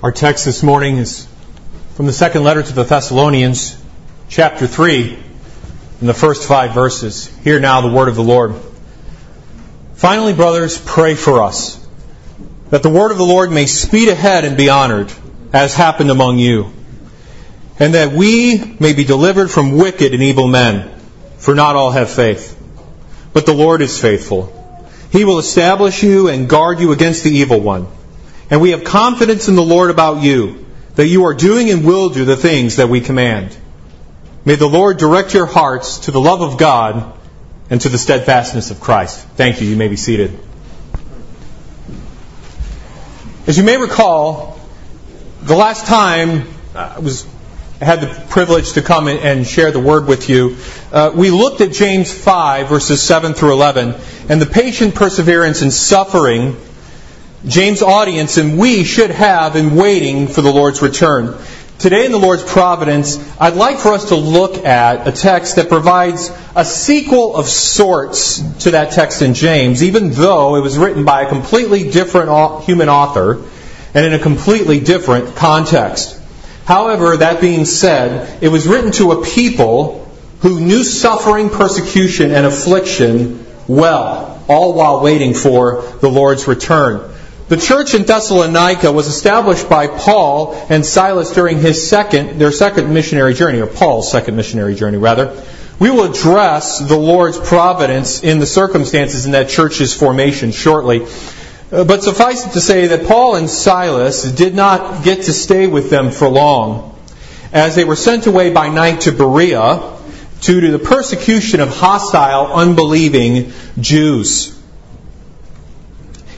Our text this morning is from the second letter to the Thessalonians, chapter 3, in the first five verses. Hear now the word of the Lord. Finally, brothers, pray for us, that the word of the Lord may speed ahead and be honored, as happened among you, and that we may be delivered from wicked and evil men, for not all have faith. But the Lord is faithful. He will establish you and guard you against the evil one. And we have confidence in the Lord about you, that you are doing and will do the things that we command. May the Lord direct your hearts to the love of God and to the steadfastness of Christ. Thank you. You may be seated. As you may recall, the last time I was had the privilege to come and share the word with you, uh, we looked at James 5, verses 7 through 11, and the patient perseverance in suffering James' audience and we should have in waiting for the Lord's return. Today in the Lord's providence, I'd like for us to look at a text that provides a sequel of sorts to that text in James, even though it was written by a completely different human author and in a completely different context. However, that being said, it was written to a people who knew suffering, persecution, and affliction well, all while waiting for the Lord's return. The church in Thessalonica was established by Paul and Silas during his second, their second missionary journey, or Paul's second missionary journey, rather. We will address the Lord's providence in the circumstances in that church's formation shortly. Uh, but suffice it to say that Paul and Silas did not get to stay with them for long, as they were sent away by night to Berea due to the persecution of hostile, unbelieving Jews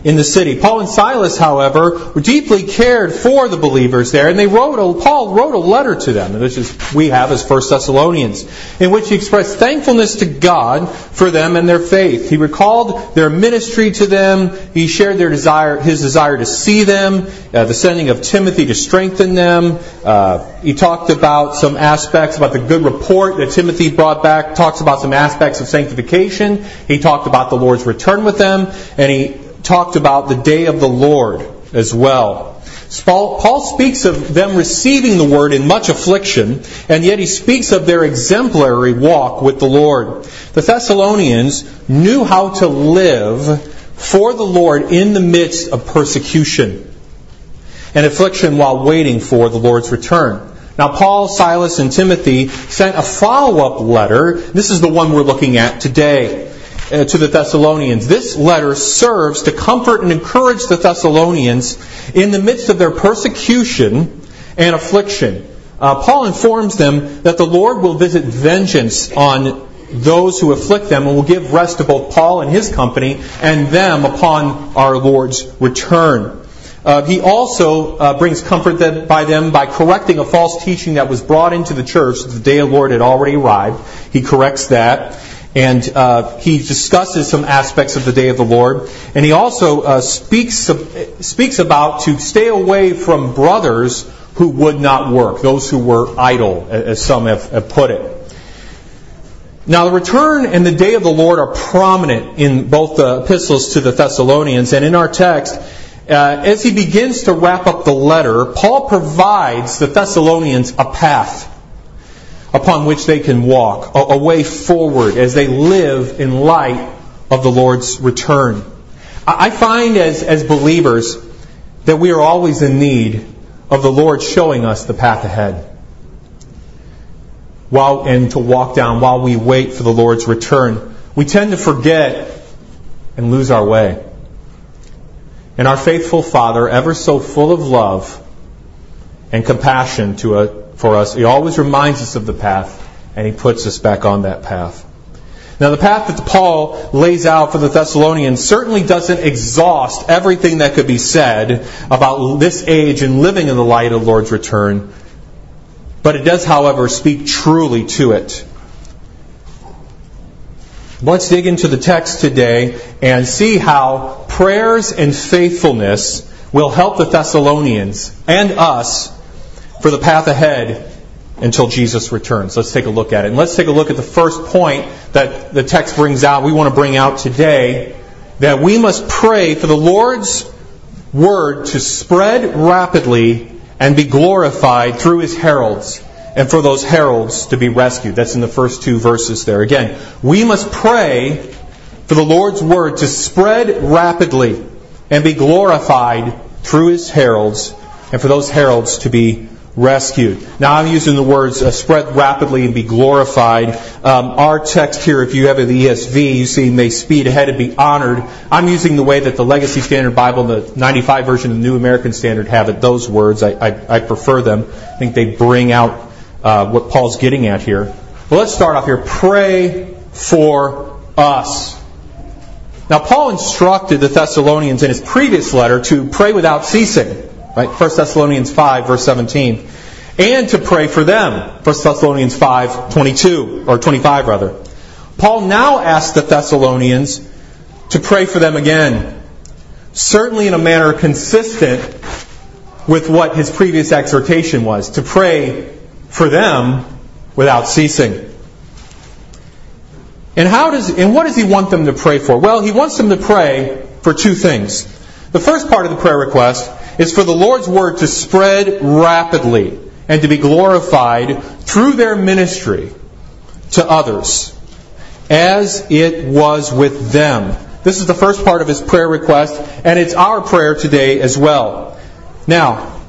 in the city. Paul and Silas, however, deeply cared for the believers there, and they wrote a, Paul wrote a letter to them, which is we have as First Thessalonians, in which he expressed thankfulness to God for them and their faith. He recalled their ministry to them. He shared their desire, his desire to see them, uh, the sending of Timothy to strengthen them. Uh, he talked about some aspects about the good report that Timothy brought back. Talks about some aspects of sanctification. He talked about the Lord's return with them, and he talked about the day of the Lord as well. Paul speaks of them receiving the word in much affliction, and yet he speaks of their exemplary walk with the Lord. The Thessalonians knew how to live for the Lord in the midst of persecution and affliction while waiting for the Lord's return. Now, Paul, Silas, and Timothy sent a follow up letter. This is the one we're looking at today. Uh, to the Thessalonians. This letter serves to comfort and encourage the Thessalonians in the midst of their persecution and affliction. Uh, Paul informs them that the Lord will visit vengeance on those who afflict them and will give rest to both Paul and his company and them upon our Lord's return. Uh, he also uh, brings comfort by them by correcting a false teaching that was brought into the church. The day of the Lord had already arrived. He corrects that and uh, he discusses some aspects of the day of the Lord, and he also uh, speaks speaks about to stay away from brothers who would not work, those who were idle, as some have, have put it. Now, the return and the day of the Lord are prominent in both the epistles to the Thessalonians, and in our text, uh, as he begins to wrap up the letter, Paul provides the Thessalonians a path upon which they can walk, a, way forward as they live in light of the Lord's return. I find as, as believers that we are always in need of the Lord showing us the path ahead. While, and to walk down while we wait for the Lord's return. We tend to forget and lose our way. And our faithful Father, ever so full of love and compassion to a, for us. He always reminds us of the path, and he puts us back on that path. Now, the path that Paul lays out for the Thessalonians certainly doesn't exhaust everything that could be said about this age and living in the light of the Lord's return, but it does, however, speak truly to it. Let's dig into the text today and see how prayers and faithfulness will help the Thessalonians and us for the path ahead until Jesus returns. Let's take a look at it. And let's take a look at the first point that the text brings out, we want to bring out today, that we must pray for the Lord's word to spread rapidly and be glorified through his heralds, and for those heralds to be rescued. That's in the first two verses there. Again, we must pray for the Lord's word to spread rapidly and be glorified through his heralds, and for those heralds to be rescued. Now I'm using the words uh, spread rapidly and be glorified. Um, our text here, if you have the ESV, you see may speed ahead and be honored. I'm using the way that the Legacy Standard Bible, the 95 version of the New American Standard have it. Those words, I, I, I prefer them. I think they bring out uh, what Paul's getting at here. Well, let's start off here. Pray for us. Now, Paul instructed the Thessalonians in his previous letter to pray without ceasing. Right? 1 Thessalonians 5, verse 17. And to pray for them. 1 Thessalonians 5, 22, or 25 rather. Paul now asks the Thessalonians to pray for them again. Certainly in a manner consistent with what his previous exhortation was, to pray for them without ceasing. And how does and what does he want them to pray for? Well, he wants them to pray for two things. The first part of the prayer request is for the Lord's word to spread rapidly and to be glorified through their ministry to others as it was with them. This is the first part of his prayer request, and it's our prayer today as well. Now,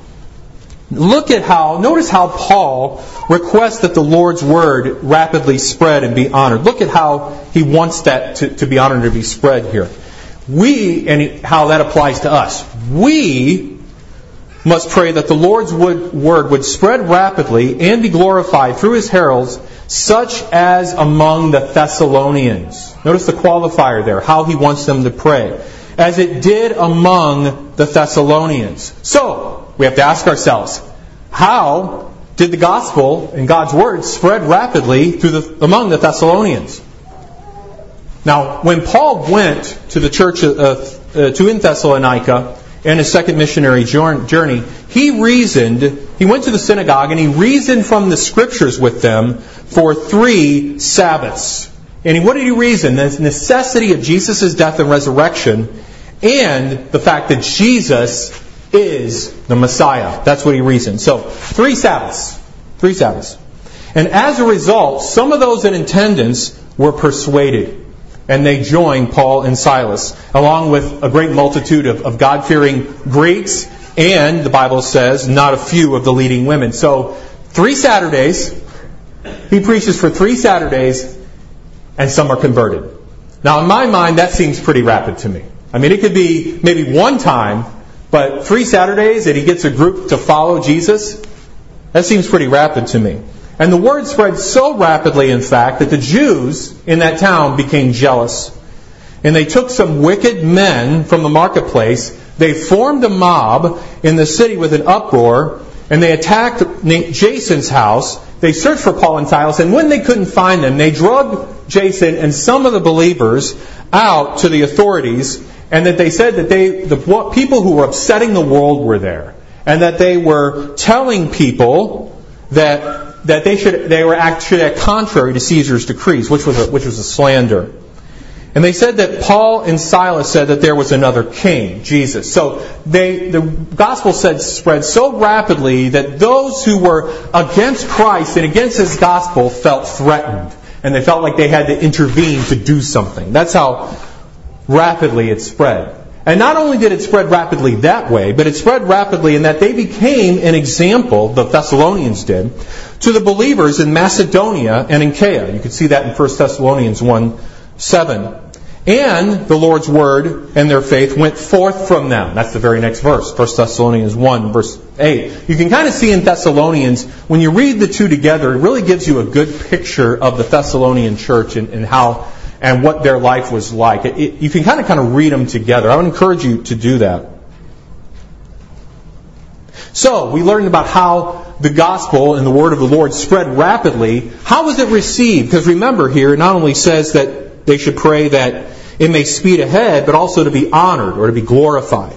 look at how, notice how Paul requests that the Lord's word rapidly spread and be honored. Look at how he wants that to, to be honored and to be spread here. We, and how that applies to us. We must pray that the Lord's word would spread rapidly and be glorified through his heralds, such as among the Thessalonians. Notice the qualifier there, how he wants them to pray. As it did among the Thessalonians. So, we have to ask ourselves, how did the gospel and God's word spread rapidly through the, among the Thessalonians? Now, when Paul went to the church of, uh, to in Thessalonica, in his second missionary journey, he reasoned, he went to the synagogue and he reasoned from the scriptures with them for three Sabbaths. And what did he reason? The necessity of Jesus' death and resurrection and the fact that Jesus is the Messiah. That's what he reasoned. So, three Sabbaths. Three Sabbaths. And as a result, some of those in attendance were persuaded and they join Paul and Silas, along with a great multitude of, of God fearing Greeks, and the Bible says, not a few of the leading women. So, three Saturdays, he preaches for three Saturdays, and some are converted. Now, in my mind, that seems pretty rapid to me. I mean, it could be maybe one time, but three Saturdays and he gets a group to follow Jesus, that seems pretty rapid to me. And the word spread so rapidly, in fact, that the Jews in that town became jealous. And they took some wicked men from the marketplace. They formed a mob in the city with an uproar, and they attacked Jason's house. They searched for Paul and Silas, and when they couldn't find them, they drugged Jason and some of the believers out to the authorities, and that they said that they, the people who were upsetting the world were there, and that they were telling people that that they should they were act, should act contrary to Caesar's decrees, which was a, which was a slander. And they said that Paul and Silas said that there was another king, Jesus. So they, the gospel said spread so rapidly that those who were against Christ and against his gospel felt threatened. And they felt like they had to intervene to do something. That's how rapidly it spread. And not only did it spread rapidly that way, but it spread rapidly in that they became an example, the Thessalonians did, to the believers in Macedonia and in Achaia. You can see that in 1 Thessalonians 1 7. And the Lord's word and their faith went forth from them. That's the very next verse, 1 Thessalonians 1, verse 8. You can kind of see in Thessalonians, when you read the two together, it really gives you a good picture of the Thessalonian church and, and how and what their life was like. It, it, you can kind of kind of read them together. I would encourage you to do that. So, we learned about how the gospel and the word of the Lord spread rapidly. How was it received? Because remember here, it not only says that they should pray that it may speed ahead, but also to be honored or to be glorified.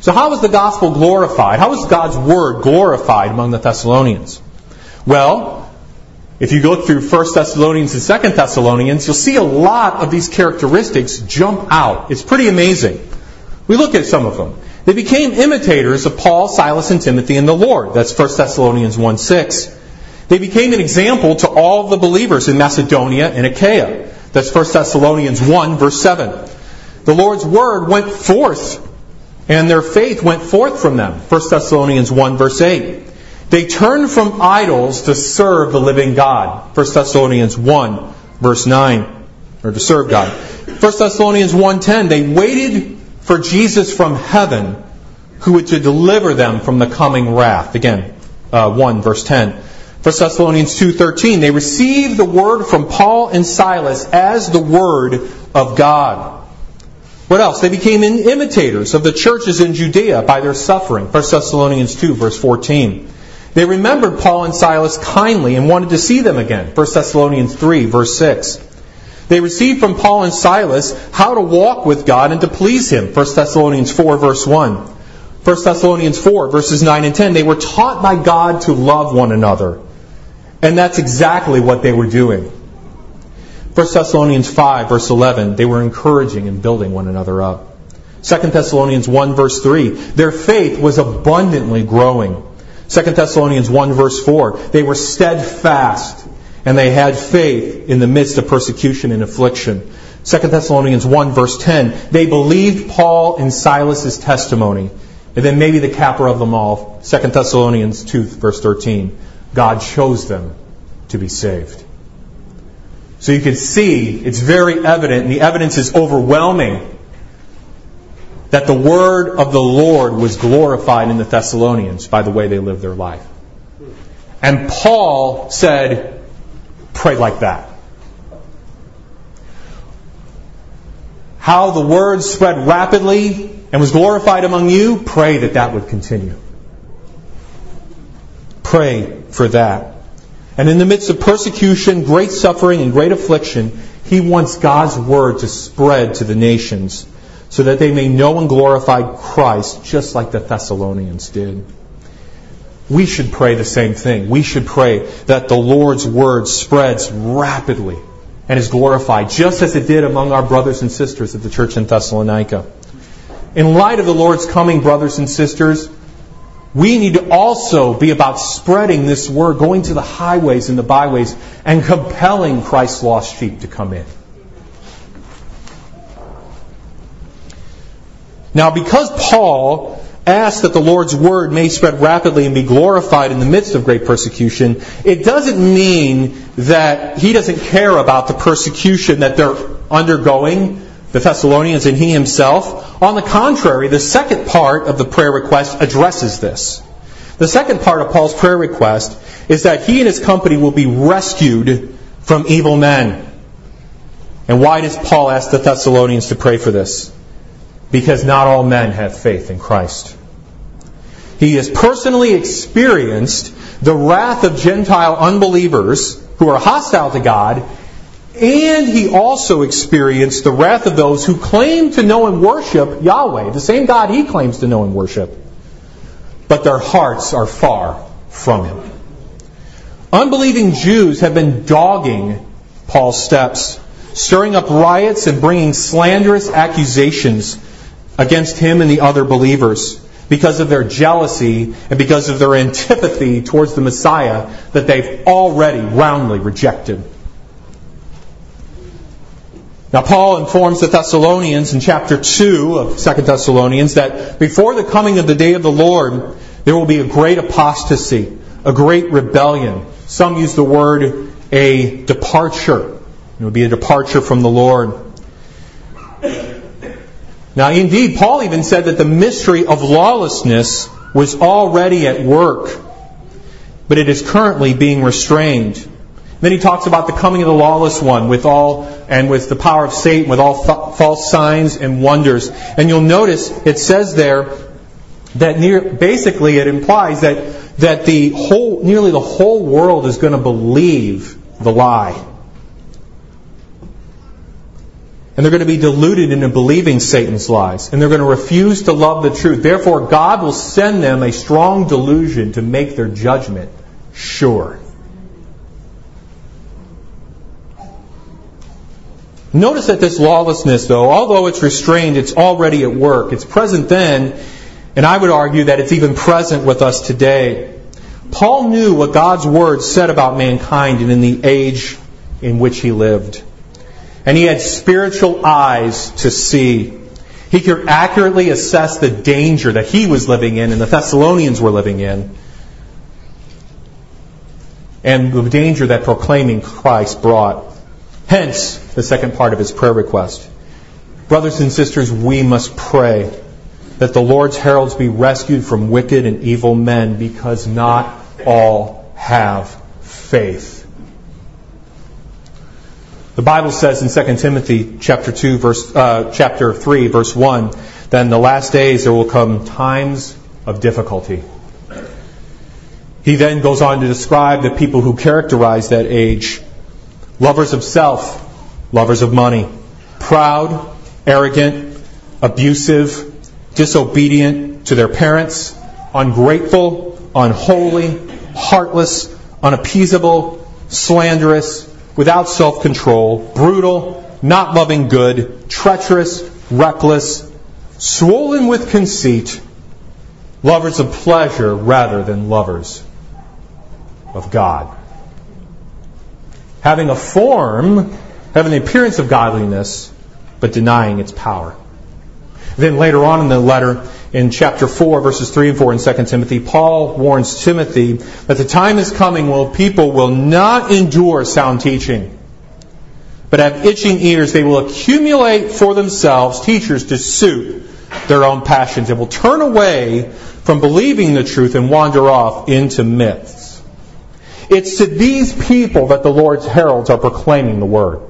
So how was the gospel glorified? How was God's word glorified among the Thessalonians? Well, if you look through 1 Thessalonians and 2 Thessalonians, you'll see a lot of these characteristics jump out. It's pretty amazing. We look at some of them. They became imitators of Paul, Silas, and Timothy in the Lord. That's 1 Thessalonians 1 6. They became an example to all the believers in Macedonia and Achaia. That's 1 Thessalonians 1, verse 7. The Lord's word went forth, and their faith went forth from them. 1 Thessalonians 1, verse 8. They turned from idols to serve the living God. 1 Thessalonians 1, verse 9. Or to serve God. 1 Thessalonians 1.10, they waited for Jesus from heaven who would to deliver them from the coming wrath. Again, uh, 1 verse 10. 1 Thessalonians 2.13, they received the word from Paul and Silas as the word of God. What else? They became imitators of the churches in Judea by their suffering. 1 Thessalonians 2 verse 14. They remembered Paul and Silas kindly and wanted to see them again. 1 Thessalonians 3 verse 6. They received from Paul and Silas how to walk with God and to please Him. 1 Thessalonians 4, verse 1. 1 Thessalonians 4, verses 9 and 10. They were taught by God to love one another. And that's exactly what they were doing. 1 Thessalonians 5, verse 11. They were encouraging and building one another up. 2 Thessalonians 1, verse 3. Their faith was abundantly growing. 2 Thessalonians 1, verse 4. They were steadfast and they had faith in the midst of persecution and affliction. 2 Thessalonians 1 verse 10, they believed Paul and Silas's testimony. And then maybe the capper of them all, 2 Thessalonians 2 verse 13, God chose them to be saved. So you can see, it's very evident, and the evidence is overwhelming, that the word of the Lord was glorified in the Thessalonians by the way they lived their life. And Paul said, pray like that. How the word spread rapidly and was glorified among you, pray that that would continue. Pray for that. And in the midst of persecution, great suffering, and great affliction, he wants God's word to spread to the nations so that they may know and glorify Christ just like the Thessalonians did we should pray the same thing. We should pray that the Lord's word spreads rapidly and is glorified, just as it did among our brothers and sisters at the church in Thessalonica. In light of the Lord's coming, brothers and sisters, we need to also be about spreading this word, going to the highways and the byways, and compelling Christ's lost sheep to come in. Now, because Paul ask that the Lord's word may spread rapidly and be glorified in the midst of great persecution, it doesn't mean that he doesn't care about the persecution that they're undergoing, the Thessalonians and he himself. On the contrary, the second part of the prayer request addresses this. The second part of Paul's prayer request is that he and his company will be rescued from evil men. And why does Paul ask the Thessalonians to pray for this? Because not all men have faith in Christ. He has personally experienced the wrath of Gentile unbelievers who are hostile to God, and he also experienced the wrath of those who claim to know and worship Yahweh, the same God he claims to know and worship, but their hearts are far from him. Unbelieving Jews have been dogging Paul's steps, stirring up riots and bringing slanderous accusations against him and the other believers because of their jealousy and because of their antipathy towards the Messiah that they've already roundly rejected. Now, Paul informs the Thessalonians in chapter 2 of 2 Thessalonians that before the coming of the day of the Lord, there will be a great apostasy, a great rebellion. Some use the word a departure. It would be a departure from the Lord. Now, indeed, Paul even said that the mystery of lawlessness was already at work, but it is currently being restrained. Then he talks about the coming of the lawless one with all and with the power of Satan, with all f- false signs and wonders. And you'll notice it says there that near, basically it implies that that the whole nearly the whole world is going to believe the lie. And they're going to be deluded into believing Satan's lies. And they're going to refuse to love the truth. Therefore, God will send them a strong delusion to make their judgment sure. Notice that this lawlessness, though, although it's restrained, it's already at work. It's present then, And I would argue that it's even present with us today. Paul knew what God's Word said about mankind and in the age in which he lived. And he had spiritual eyes to see. He could accurately assess the danger that he was living in and the Thessalonians were living in. And the danger that proclaiming Christ brought. Hence, the second part of his prayer request. Brothers and sisters, we must pray that the Lord's heralds be rescued from wicked and evil men because not all have faith. The Bible says in 2 Timothy chapter 2 verse uh, chapter 3 verse 1 that in the last days there will come times of difficulty. He then goes on to describe the people who characterize that age. Lovers of self, lovers of money, proud, arrogant, abusive, disobedient to their parents, ungrateful, unholy, heartless, unappeasable, slanderous, without self control, brutal, not loving good, treacherous, reckless, swollen with conceit, lovers of pleasure rather than lovers of God. Having a form, having the appearance of godliness, but denying its power. Then later on in the letter, in chapter 4, verses 3 and 4 in 2 Timothy, Paul warns Timothy that the time is coming when people will not endure sound teaching, but have itching ears. They will accumulate for themselves teachers to suit their own passions and will turn away from believing the truth and wander off into myths. It's to these people that the Lord's heralds are proclaiming the word.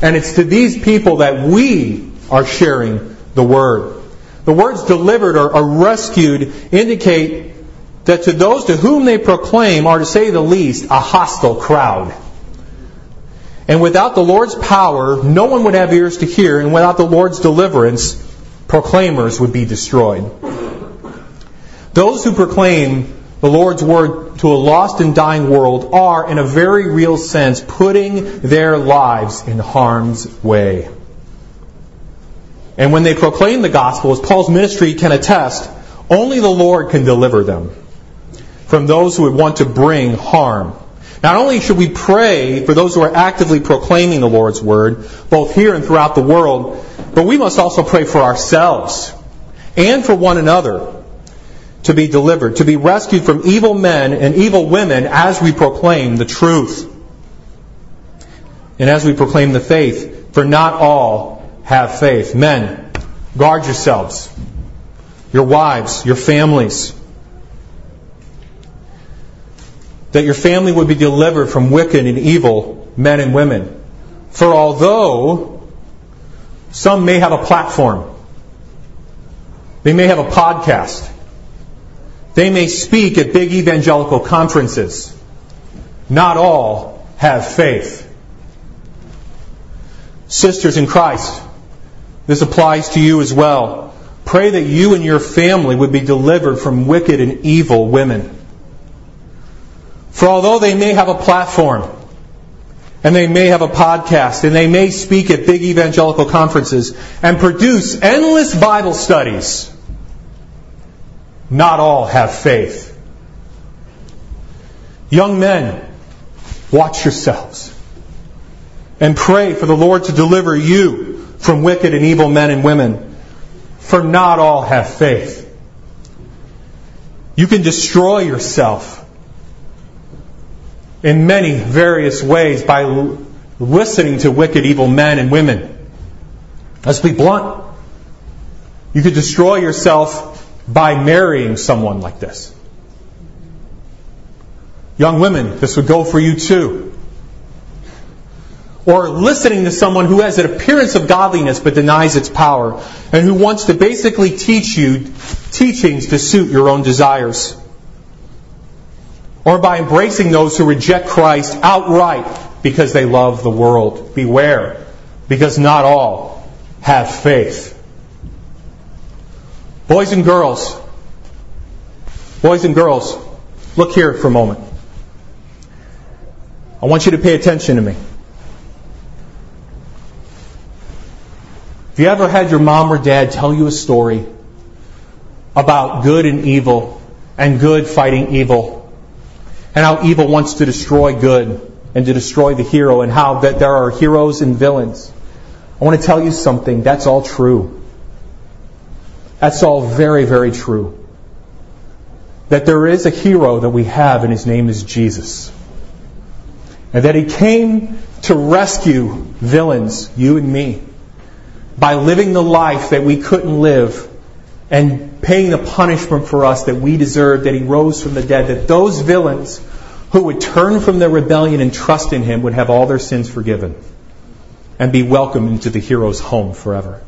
And it's to these people that we are sharing the word. The words delivered or, or rescued indicate that to those to whom they proclaim are, to say the least, a hostile crowd. And without the Lord's power, no one would have ears to hear, and without the Lord's deliverance, proclaimers would be destroyed. Those who proclaim the Lord's word to a lost and dying world are, in a very real sense, putting their lives in harm's way. And when they proclaim the gospel, as Paul's ministry can attest, only the Lord can deliver them from those who would want to bring harm. Not only should we pray for those who are actively proclaiming the Lord's word, both here and throughout the world, but we must also pray for ourselves and for one another to be delivered, to be rescued from evil men and evil women as we proclaim the truth. And as we proclaim the faith, for not all have faith. Men, guard yourselves, your wives, your families. That your family would be delivered from wicked and evil men and women. For although some may have a platform, they may have a podcast, they may speak at big evangelical conferences, not all have faith. Sisters in Christ, this applies to you as well. Pray that you and your family would be delivered from wicked and evil women. For although they may have a platform, and they may have a podcast, and they may speak at big evangelical conferences, and produce endless Bible studies, not all have faith. Young men, watch yourselves, and pray for the Lord to deliver you from wicked and evil men and women, for not all have faith. You can destroy yourself in many various ways by listening to wicked, evil men and women. Let's be blunt. You could destroy yourself by marrying someone like this. Young women, this would go for you too or listening to someone who has an appearance of godliness but denies its power, and who wants to basically teach you teachings to suit your own desires. Or by embracing those who reject Christ outright because they love the world. Beware, because not all have faith. Boys and girls, boys and girls, look here for a moment. I want you to pay attention to me. Have you ever had your mom or dad tell you a story about good and evil and good fighting evil and how evil wants to destroy good and to destroy the hero and how that there are heroes and villains. I want to tell you something. That's all true. That's all very, very true. That there is a hero that we have and his name is Jesus. And that he came to rescue villains, you and me, by living the life that we couldn't live and paying the punishment for us that we deserved, that he rose from the dead, that those villains who would turn from their rebellion and trust in him would have all their sins forgiven and be welcomed into the hero's home forever.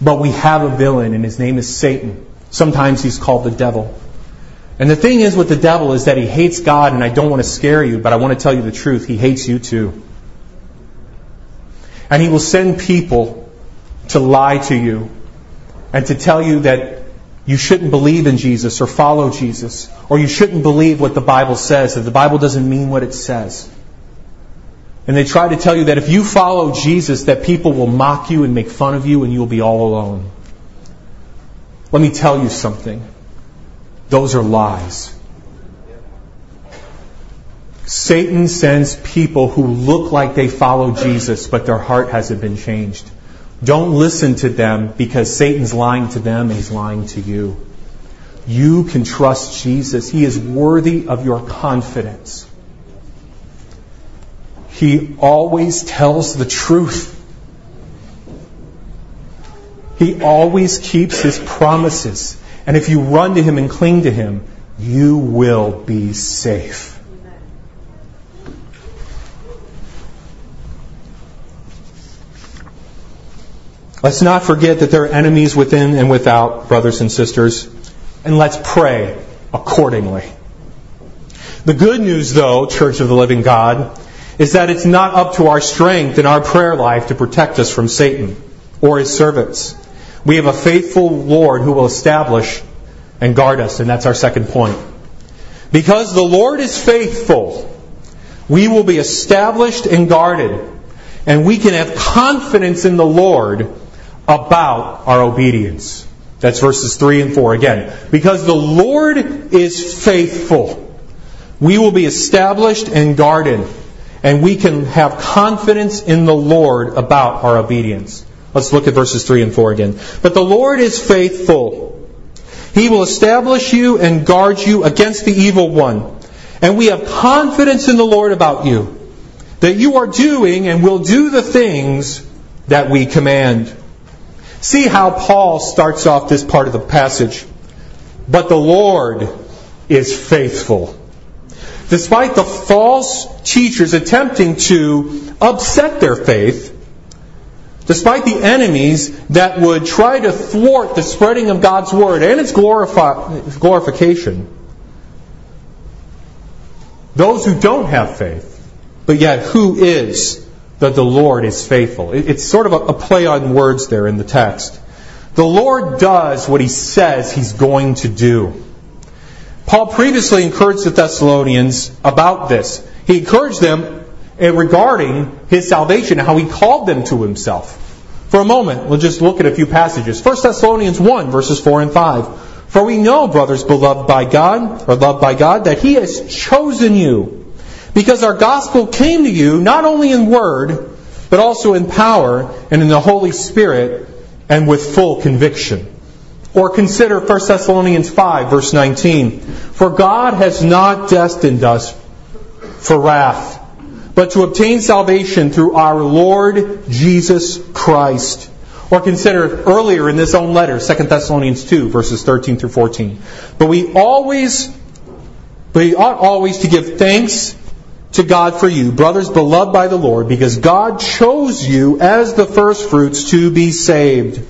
But we have a villain, and his name is Satan. Sometimes he's called the devil. And the thing is with the devil is that he hates God, and I don't want to scare you, but I want to tell you the truth. He hates you too. And he will send people to lie to you and to tell you that you shouldn't believe in Jesus or follow Jesus, or you shouldn't believe what the Bible says, that the Bible doesn't mean what it says. And they try to tell you that if you follow Jesus, that people will mock you and make fun of you and you'll be all alone. Let me tell you something. Those are lies. Satan sends people who look like they follow Jesus, but their heart hasn't been changed. Don't listen to them because Satan's lying to them and he's lying to you. You can trust Jesus. He is worthy of your confidence. He always tells the truth. He always keeps his promises. And if you run to him and cling to him, you will be safe. Let's not forget that there are enemies within and without, brothers and sisters, and let's pray accordingly. The good news, though, Church of the Living God, is that it's not up to our strength in our prayer life to protect us from Satan or his servants. We have a faithful Lord who will establish and guard us, and that's our second point. Because the Lord is faithful, we will be established and guarded, and we can have confidence in the Lord about our obedience. That's verses 3 and 4 again. Because the Lord is faithful, we will be established and guarded, and we can have confidence in the Lord about our obedience. Let's look at verses 3 and 4 again. But the Lord is faithful. He will establish you and guard you against the evil one. And we have confidence in the Lord about you, that you are doing and will do the things that we command. See how Paul starts off this part of the passage. But the Lord is faithful. Despite the false teachers attempting to upset their faith, despite the enemies that would try to thwart the spreading of God's word and its glorification, those who don't have faith, but yet who is that the Lord is faithful. It's sort of a play on words there in the text. The Lord does what he says he's going to do. Paul previously encouraged the Thessalonians about this. He encouraged them eh, regarding his salvation, how he called them to himself. For a moment, we'll just look at a few passages. 1 Thessalonians 1, verses 4 and 5. For we know, brothers beloved by God, or loved by God, that he has chosen you because our gospel came to you not only in word, but also in power and in the Holy Spirit and with full conviction. Or consider 1 Thessalonians 5, verse 19. For God has not destined us for wrath, but to obtain salvation through our Lord Jesus Christ. Or consider earlier in this own letter, 2 Thessalonians 2, verses 13 through 14. But we always, we ought always to give thanks to God for you, brothers beloved by the Lord, because God chose you as the firstfruits to be saved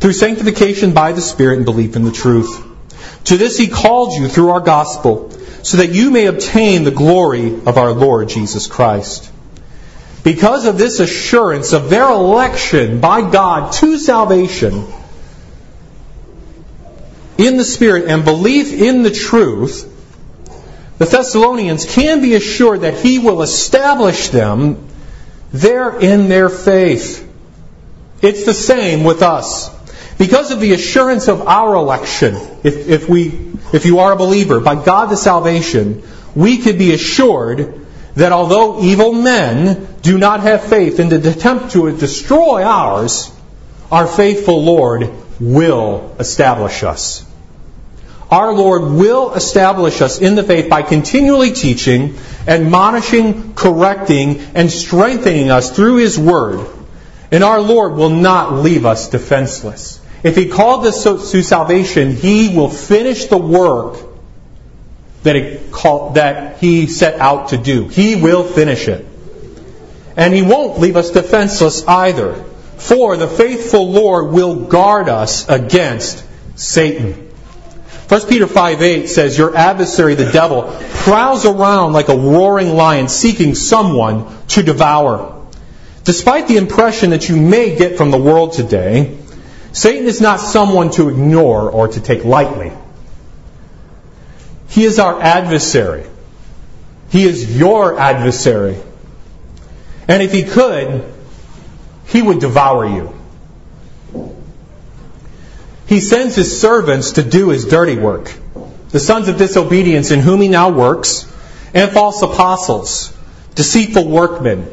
through sanctification by the Spirit and belief in the truth. To this he called you through our gospel, so that you may obtain the glory of our Lord Jesus Christ. Because of this assurance of their election by God to salvation in the Spirit and belief in the truth, the Thessalonians can be assured that he will establish them there in their faith. It's the same with us. Because of the assurance of our election, if, if, we, if you are a believer, by God the salvation, we could be assured that although evil men do not have faith in the attempt to destroy ours, our faithful Lord will establish us. Our Lord will establish us in the faith by continually teaching, admonishing, correcting, and strengthening us through His Word. And our Lord will not leave us defenseless. If He called us to salvation, He will finish the work that he, called, that he set out to do. He will finish it. And He won't leave us defenseless either. For the faithful Lord will guard us against Satan. 1 Peter 5 8 says, Your adversary, the devil, prowls around like a roaring lion seeking someone to devour. Despite the impression that you may get from the world today, Satan is not someone to ignore or to take lightly. He is our adversary. He is your adversary. And if he could, he would devour you. He sends his servants to do his dirty work. The sons of disobedience in whom he now works, and false apostles, deceitful workmen,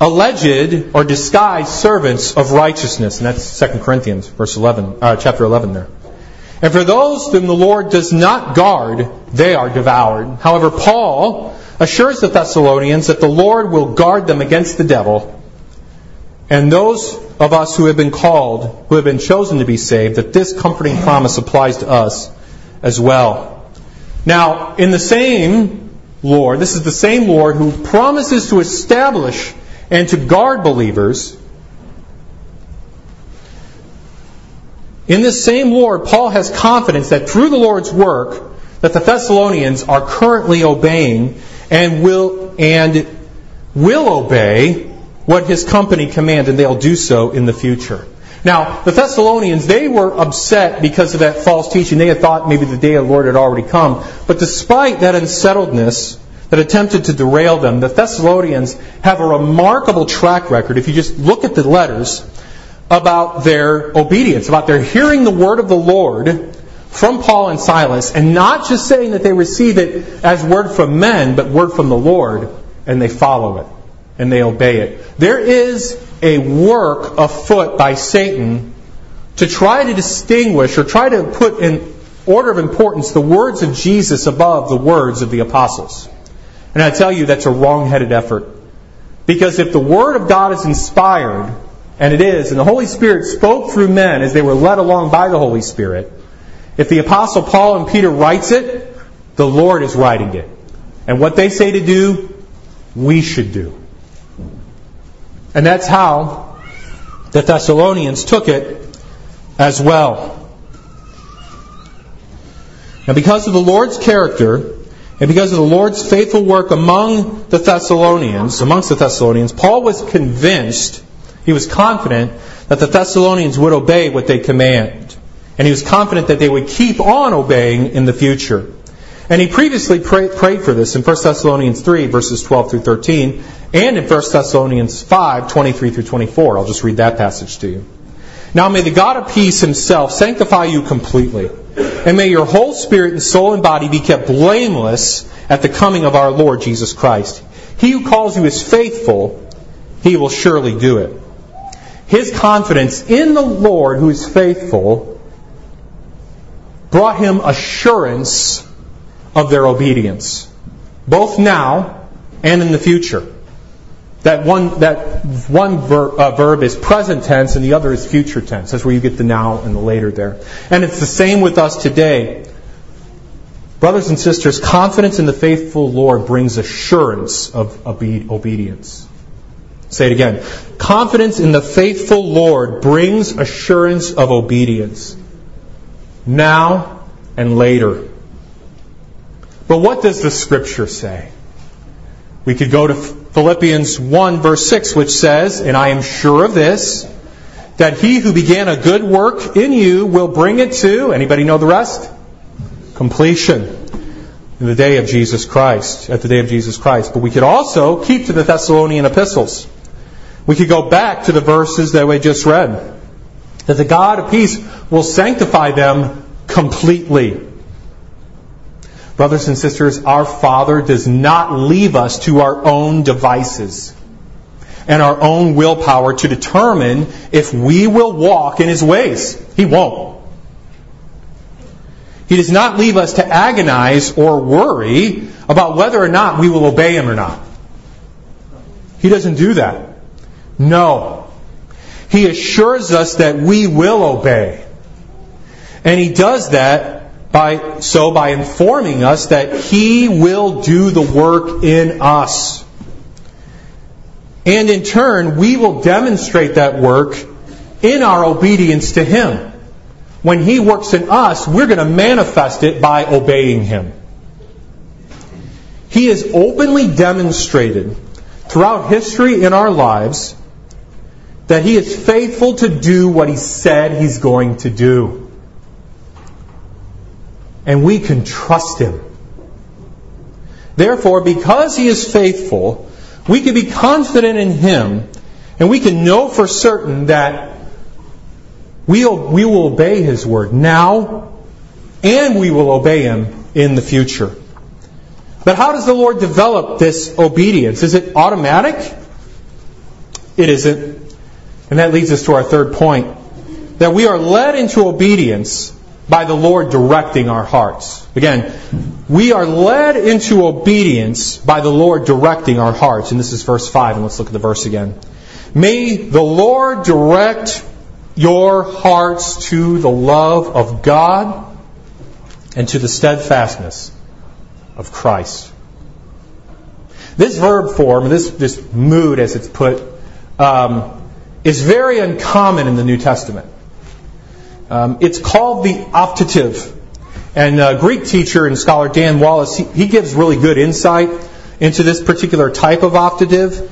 alleged or disguised servants of righteousness. And that's 2 Corinthians, verse 11, uh, chapter 11 there. And for those whom the Lord does not guard, they are devoured. However, Paul assures the Thessalonians that the Lord will guard them against the devil. And those of us who have been called, who have been chosen to be saved, that this comforting promise applies to us as well. Now, in the same Lord, this is the same Lord who promises to establish and to guard believers. In this same Lord, Paul has confidence that through the Lord's work, that the Thessalonians are currently obeying and will and will obey what his company command, and they'll do so in the future. Now, the Thessalonians, they were upset because of that false teaching. They had thought maybe the day of the Lord had already come. But despite that unsettledness that attempted to derail them, the Thessalonians have a remarkable track record. If you just look at the letters about their obedience, about their hearing the word of the Lord from Paul and Silas, and not just saying that they receive it as word from men, but word from the Lord, and they follow it and they obey it. There is a work afoot by Satan to try to distinguish or try to put in order of importance the words of Jesus above the words of the apostles. And I tell you, that's a wrong headed effort. Because if the Word of God is inspired, and it is, and the Holy Spirit spoke through men as they were led along by the Holy Spirit, if the Apostle Paul and Peter writes it, the Lord is writing it. And what they say to do, we should do. And that's how the Thessalonians took it as well. Now, because of the Lord's character, and because of the Lord's faithful work among the Thessalonians, amongst the Thessalonians, Paul was convinced, he was confident that the Thessalonians would obey what they command. And he was confident that they would keep on obeying in the future. And he previously pray, prayed for this in 1 Thessalonians 3, verses 12 through 13, and in 1 Thessalonians 5, 23 through 24. I'll just read that passage to you. Now may the God of peace himself sanctify you completely, and may your whole spirit and soul and body be kept blameless at the coming of our Lord Jesus Christ. He who calls you is faithful, he will surely do it. His confidence in the Lord who is faithful brought him assurance of their obedience, both now and in the future. That one, that one ver, uh, verb is present tense and the other is future tense. That's where you get the now and the later there. And it's the same with us today. Brothers and sisters, confidence in the faithful Lord brings assurance of obe- obedience. Say it again. Confidence in the faithful Lord brings assurance of obedience. Now and later. But what does the scripture say? We could go to Philippians 1 verse 6 which says, And I am sure of this, that he who began a good work in you will bring it to, anybody know the rest? Completion. In the day of Jesus Christ, at the day of Jesus Christ. But we could also keep to the Thessalonian epistles. We could go back to the verses that we just read. that the God of peace will sanctify them completely. Brothers and sisters, our Father does not leave us to our own devices and our own willpower to determine if we will walk in His ways. He won't. He does not leave us to agonize or worry about whether or not we will obey Him or not. He doesn't do that. No. He assures us that we will obey. And He does that by, so by informing us that He will do the work in us. And in turn, we will demonstrate that work in our obedience to Him. When He works in us, we're going to manifest it by obeying Him. He has openly demonstrated throughout history in our lives that He is faithful to do what He said He's going to do. And we can trust Him. Therefore, because He is faithful, we can be confident in Him, and we can know for certain that we'll, we will obey His word now, and we will obey Him in the future. But how does the Lord develop this obedience? Is it automatic? It isn't. And that leads us to our third point that we are led into obedience by the Lord directing our hearts. Again, we are led into obedience by the Lord directing our hearts. And this is verse 5, and let's look at the verse again. May the Lord direct your hearts to the love of God and to the steadfastness of Christ. This verb form, this, this mood as it's put, um, is very uncommon in the New Testament. Um, it's called the optative. And a Greek teacher and scholar Dan Wallace, he, he gives really good insight into this particular type of optative.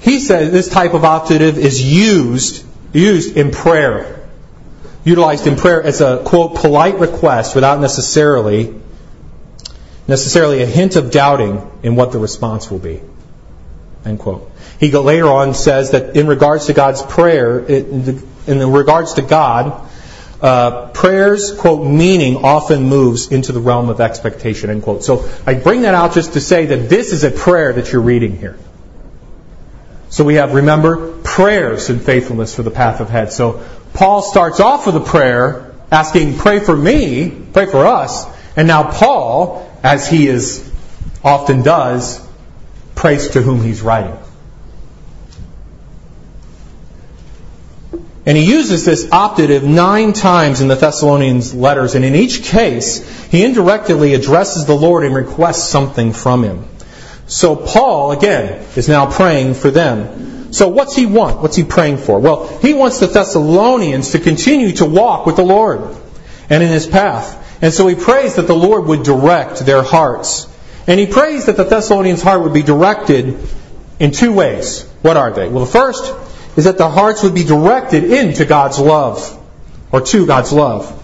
He says this type of optative is used, used in prayer. Utilized in prayer as a, quote, polite request without necessarily, necessarily a hint of doubting in what the response will be. End quote. He later on says that in regards to God's prayer, in regards to God, uh, prayer's, quote, meaning often moves into the realm of expectation, end quote. So I bring that out just to say that this is a prayer that you're reading here. So we have, remember, prayers and faithfulness for the path ahead. So Paul starts off with a prayer asking, pray for me, pray for us. And now Paul, as he is often does, prays to whom he's writing. And he uses this optative nine times in the Thessalonians letters, and in each case, he indirectly addresses the Lord and requests something from him. So Paul, again, is now praying for them. So what's he want? What's he praying for? Well, he wants the Thessalonians to continue to walk with the Lord and in his path. And so he prays that the Lord would direct their hearts. And he prays that the Thessalonians' heart would be directed in two ways. What are they? Well, the first is that their hearts would be directed into God's love, or to God's love.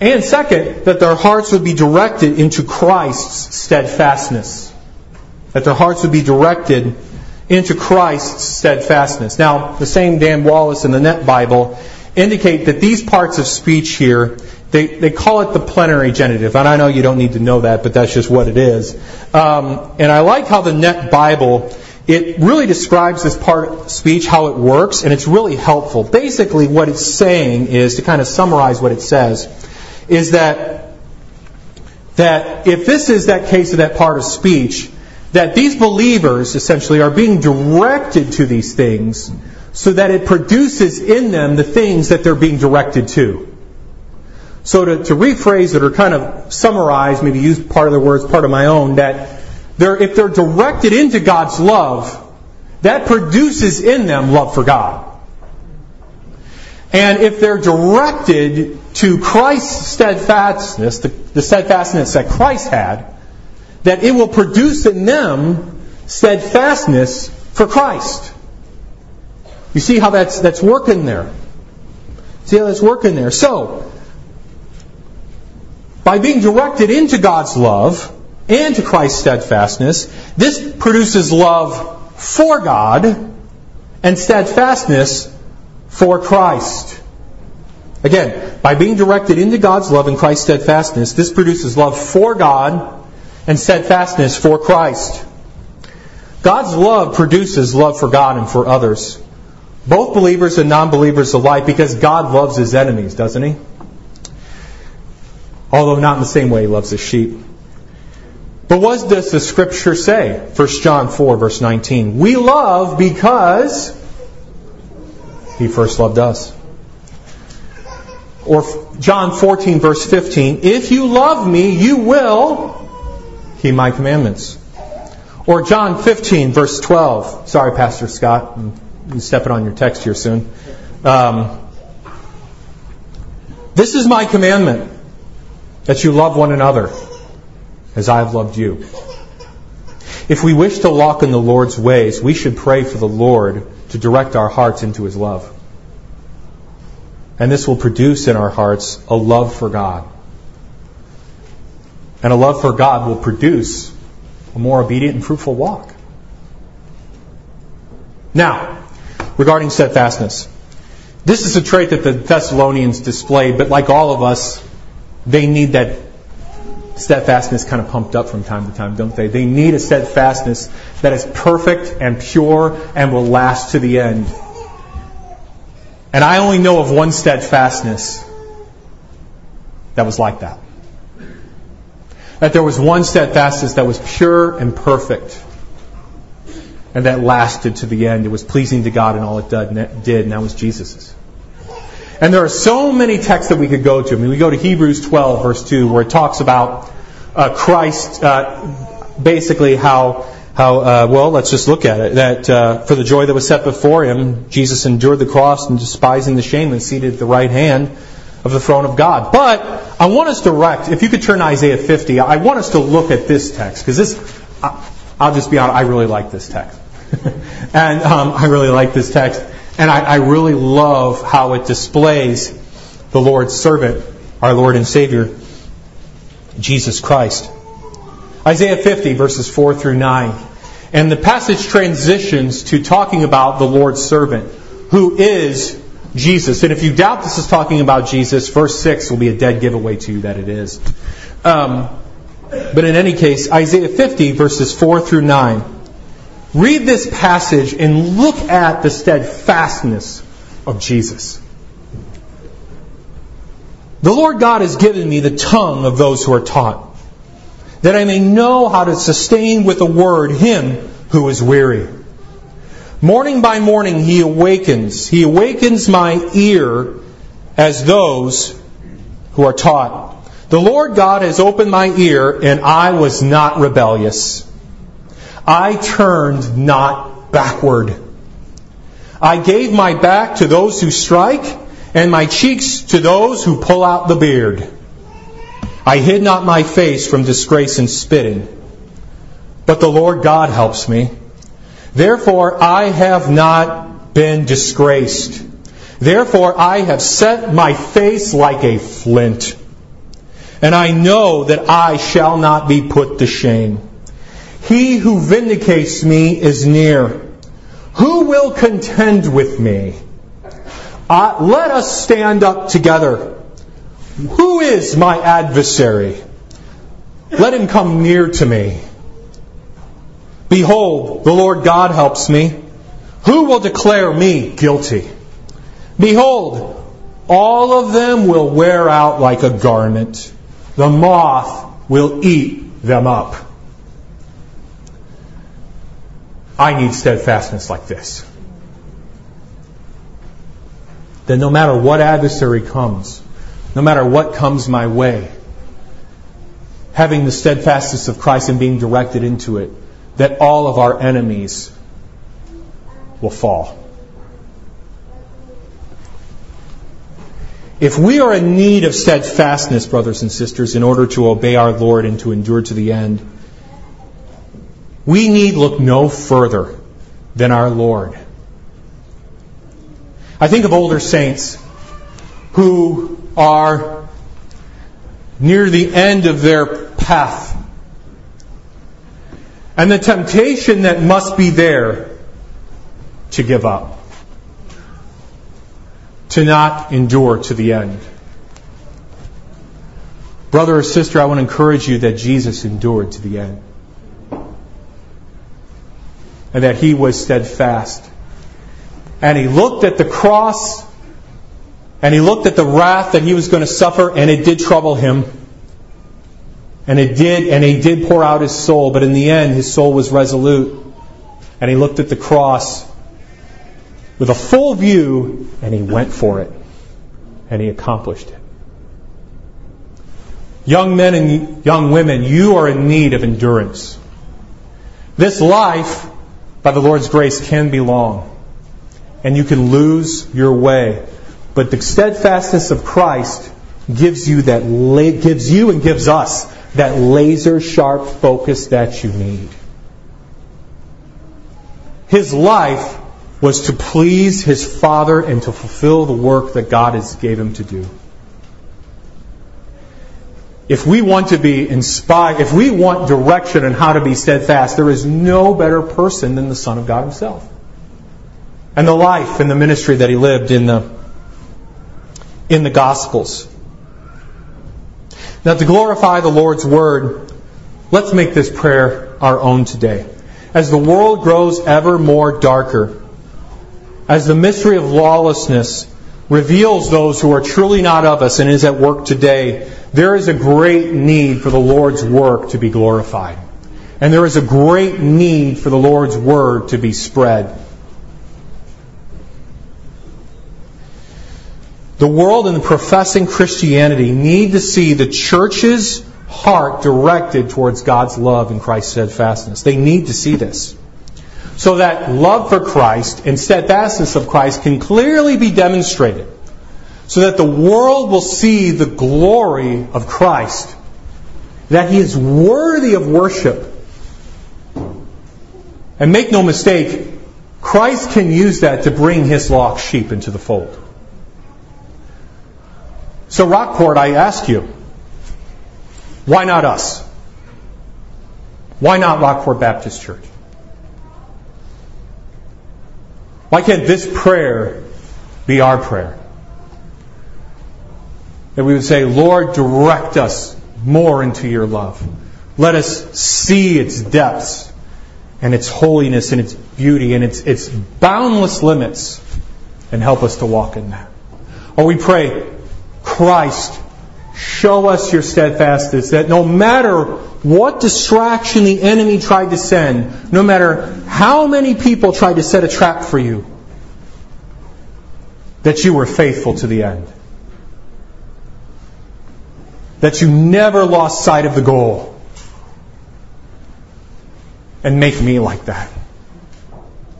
And second, that their hearts would be directed into Christ's steadfastness. That their hearts would be directed into Christ's steadfastness. Now, the same Dan Wallace in the Net Bible indicate that these parts of speech here, they, they call it the plenary genitive. And I know you don't need to know that, but that's just what it is. Um, and I like how the Net Bible it really describes this part of speech, how it works, and it's really helpful. Basically, what it's saying is, to kind of summarize what it says, is that, that if this is that case of that part of speech, that these believers essentially are being directed to these things so that it produces in them the things that they're being directed to. So to, to rephrase it or kind of summarize, maybe use part of the words, part of my own, that they're, if they're directed into God's love, that produces in them love for God. And if they're directed to Christ's steadfastness, the, the steadfastness that Christ had, that it will produce in them steadfastness for Christ. You see how that's, that's working there? See how that's working there? So, by being directed into God's love, and to Christ's steadfastness, this produces love for God and steadfastness for Christ. Again, by being directed into God's love and Christ's steadfastness, this produces love for God and steadfastness for Christ. God's love produces love for God and for others, both believers and non believers alike, because God loves his enemies, doesn't he? Although not in the same way he loves his sheep. But what does the scripture say? 1 John 4, verse 19. We love because he first loved us. Or John 14, verse 15. If you love me, you will keep my commandments. Or John 15, verse 12. Sorry, Pastor Scott. I'm stepping on your text here soon. Um, this is my commandment that you love one another as I have loved you. If we wish to walk in the Lord's ways, we should pray for the Lord to direct our hearts into His love. And this will produce in our hearts a love for God. And a love for God will produce a more obedient and fruitful walk. Now, regarding steadfastness. This is a trait that the Thessalonians displayed, but like all of us, they need that steadfastness kind of pumped up from time to time, don't they? They need a steadfastness that is perfect and pure and will last to the end. And I only know of one steadfastness that was like that. That there was one steadfastness that was pure and perfect and that lasted to the end. It was pleasing to God in all it did, and that was Jesus's. And there are so many texts that we could go to. I mean, we go to Hebrews 12, verse 2, where it talks about uh, Christ, uh, basically how, how uh, well, let's just look at it. That uh, for the joy that was set before him, Jesus endured the cross and despising the shame and seated at the right hand of the throne of God. But I want us to if you could turn Isaiah 50, I want us to look at this text, because this, I'll just be honest, I really like this text. and um, I really like this text. And I, I really love how it displays the Lord's servant, our Lord and Savior, Jesus Christ. Isaiah 50, verses 4 through 9. And the passage transitions to talking about the Lord's servant, who is Jesus. And if you doubt this is talking about Jesus, verse 6 will be a dead giveaway to you that it is. Um, but in any case, Isaiah 50, verses 4 through 9. Read this passage and look at the steadfastness of Jesus. The Lord God has given me the tongue of those who are taught, that I may know how to sustain with a word him who is weary. Morning by morning he awakens. He awakens my ear as those who are taught. The Lord God has opened my ear, and I was not rebellious. I turned not backward. I gave my back to those who strike, and my cheeks to those who pull out the beard. I hid not my face from disgrace and spitting. But the Lord God helps me. Therefore I have not been disgraced. Therefore I have set my face like a flint. And I know that I shall not be put to shame. He who vindicates me is near. Who will contend with me? Uh, let us stand up together. Who is my adversary? Let him come near to me. Behold, the Lord God helps me. Who will declare me guilty? Behold, all of them will wear out like a garment. The moth will eat them up. I need steadfastness like this. That no matter what adversary comes, no matter what comes my way, having the steadfastness of Christ and being directed into it, that all of our enemies will fall. If we are in need of steadfastness, brothers and sisters, in order to obey our Lord and to endure to the end, we need look no further than our Lord. I think of older saints who are near the end of their path. And the temptation that must be there to give up. to not endure to the end. Brother or sister, I want to encourage you that Jesus endured to the end. And that he was steadfast. And he looked at the cross and he looked at the wrath that he was going to suffer and it did trouble him. And it did, and he did pour out his soul, but in the end his soul was resolute. And he looked at the cross with a full view and he went for it. And he accomplished it. Young men and young women, you are in need of endurance. This life, by the Lord's grace, can be long. And you can lose your way. But the steadfastness of Christ gives you that gives you and gives us that laser sharp focus that you need. His life was to please his Father and to fulfill the work that God has gave him to do. If we want to be inspired, if we want direction on how to be steadfast, there is no better person than the Son of God himself. And the life and the ministry that he lived in the, in the Gospels. Now to glorify the Lord's Word, let's make this prayer our own today. As the world grows ever more darker, as the mystery of lawlessness reveals those who are truly not of us and is at work today, there is a great need for the Lord's work to be glorified. And there is a great need for the Lord's word to be spread. The world and the professing Christianity need to see the church's heart directed towards God's love and Christ's steadfastness. They need to see this so that love for Christ and steadfastness of Christ can clearly be demonstrated, so that the world will see the glory of Christ, that he is worthy of worship. And make no mistake, Christ can use that to bring his lost sheep into the fold. So, Rockport, I ask you, why not us? Why not Rockport Baptist Church? Why can't this prayer be our prayer? That we would say, Lord, direct us more into your love. Let us see its depths and its holiness and its beauty and its, its boundless limits and help us to walk in that. Or we pray, Christ, show us your steadfastness that no matter what distraction the enemy tried to send, no matter how many people tried to set a trap for you, that you were faithful to the end. That you never lost sight of the goal. And make me like that.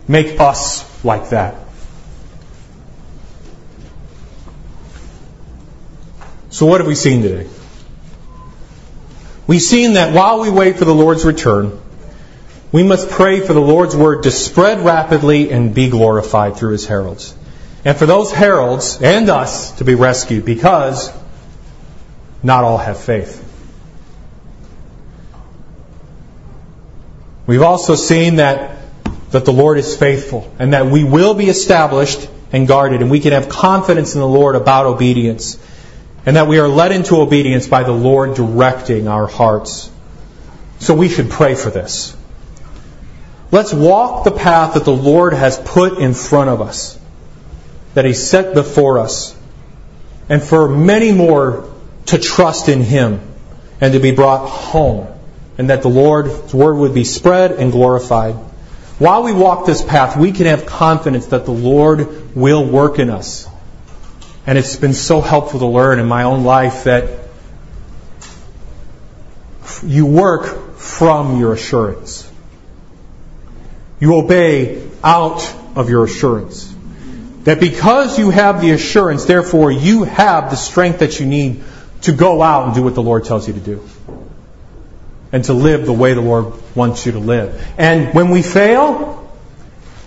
Make us like that. So, what have we seen today? We've seen that while we wait for the Lord's return, we must pray for the Lord's word to spread rapidly and be glorified through his heralds. And for those heralds and us to be rescued because not all have faith. We've also seen that, that the Lord is faithful and that we will be established and guarded and we can have confidence in the Lord about obedience and that we are led into obedience by the Lord directing our hearts. So we should pray for this. Let's walk the path that the Lord has put in front of us, that He set before us, and for many more to trust in Him and to be brought home, and that the Lord's Word would be spread and glorified. While we walk this path, we can have confidence that the Lord will work in us and it's been so helpful to learn in my own life that you work from your assurance. You obey out of your assurance. That because you have the assurance, therefore you have the strength that you need to go out and do what the Lord tells you to do. And to live the way the Lord wants you to live. And when we fail,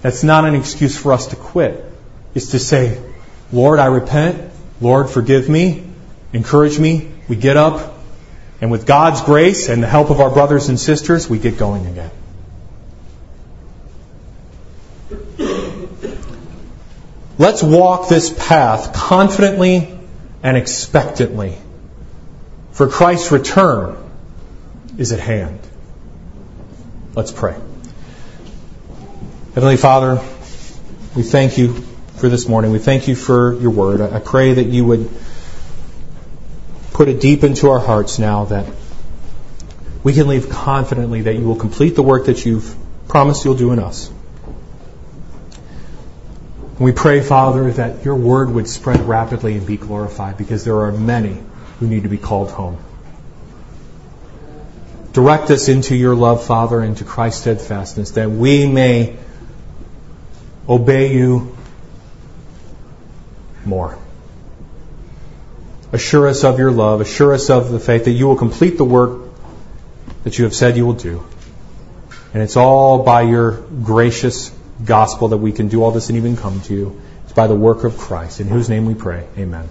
that's not an excuse for us to quit. It's to say, Lord, I repent. Lord, forgive me. Encourage me. We get up. And with God's grace and the help of our brothers and sisters, we get going again. Let's walk this path confidently and expectantly. For Christ's return is at hand. Let's pray. Heavenly Father, we thank you for this morning. We thank you for your word. I pray that you would put it deep into our hearts now that we can live confidently that you will complete the work that you've promised you'll do in us. We pray, Father, that your word would spread rapidly and be glorified because there are many who need to be called home. Direct us into your love, Father, into Christ's steadfastness, that we may obey you more. Assure us of your love. Assure us of the faith that you will complete the work that you have said you will do. And it's all by your gracious gospel that we can do all this and even come to you. It's by the work of Christ, in whose name we pray. Amen.